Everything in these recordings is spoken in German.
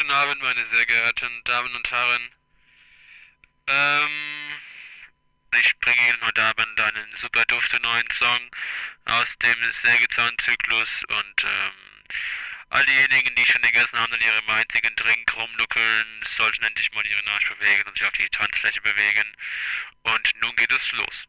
Guten Abend, meine sehr geehrten Damen und Herren. Ähm, ich bringe Ihnen heute Abend einen super duften neuen Song aus dem Sägezahnzyklus und ähm, all diejenigen, die schon gegessen haben und ihrem einzigen Drink rumnuckeln, sollten endlich mal ihren Arsch bewegen und sich auf die Tanzfläche bewegen. Und nun geht es los.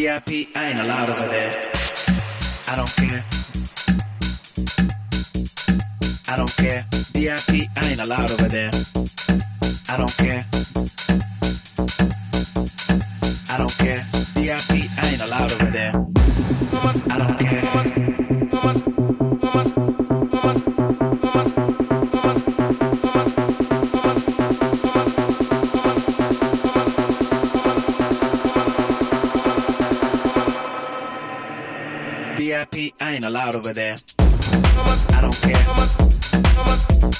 VIP, I ain't allowed over there. I don't care. I don't care. VIP, I ain't allowed over there. I don't care. I don't care. VIP, I ain't allowed over there. loud over there. I don't care.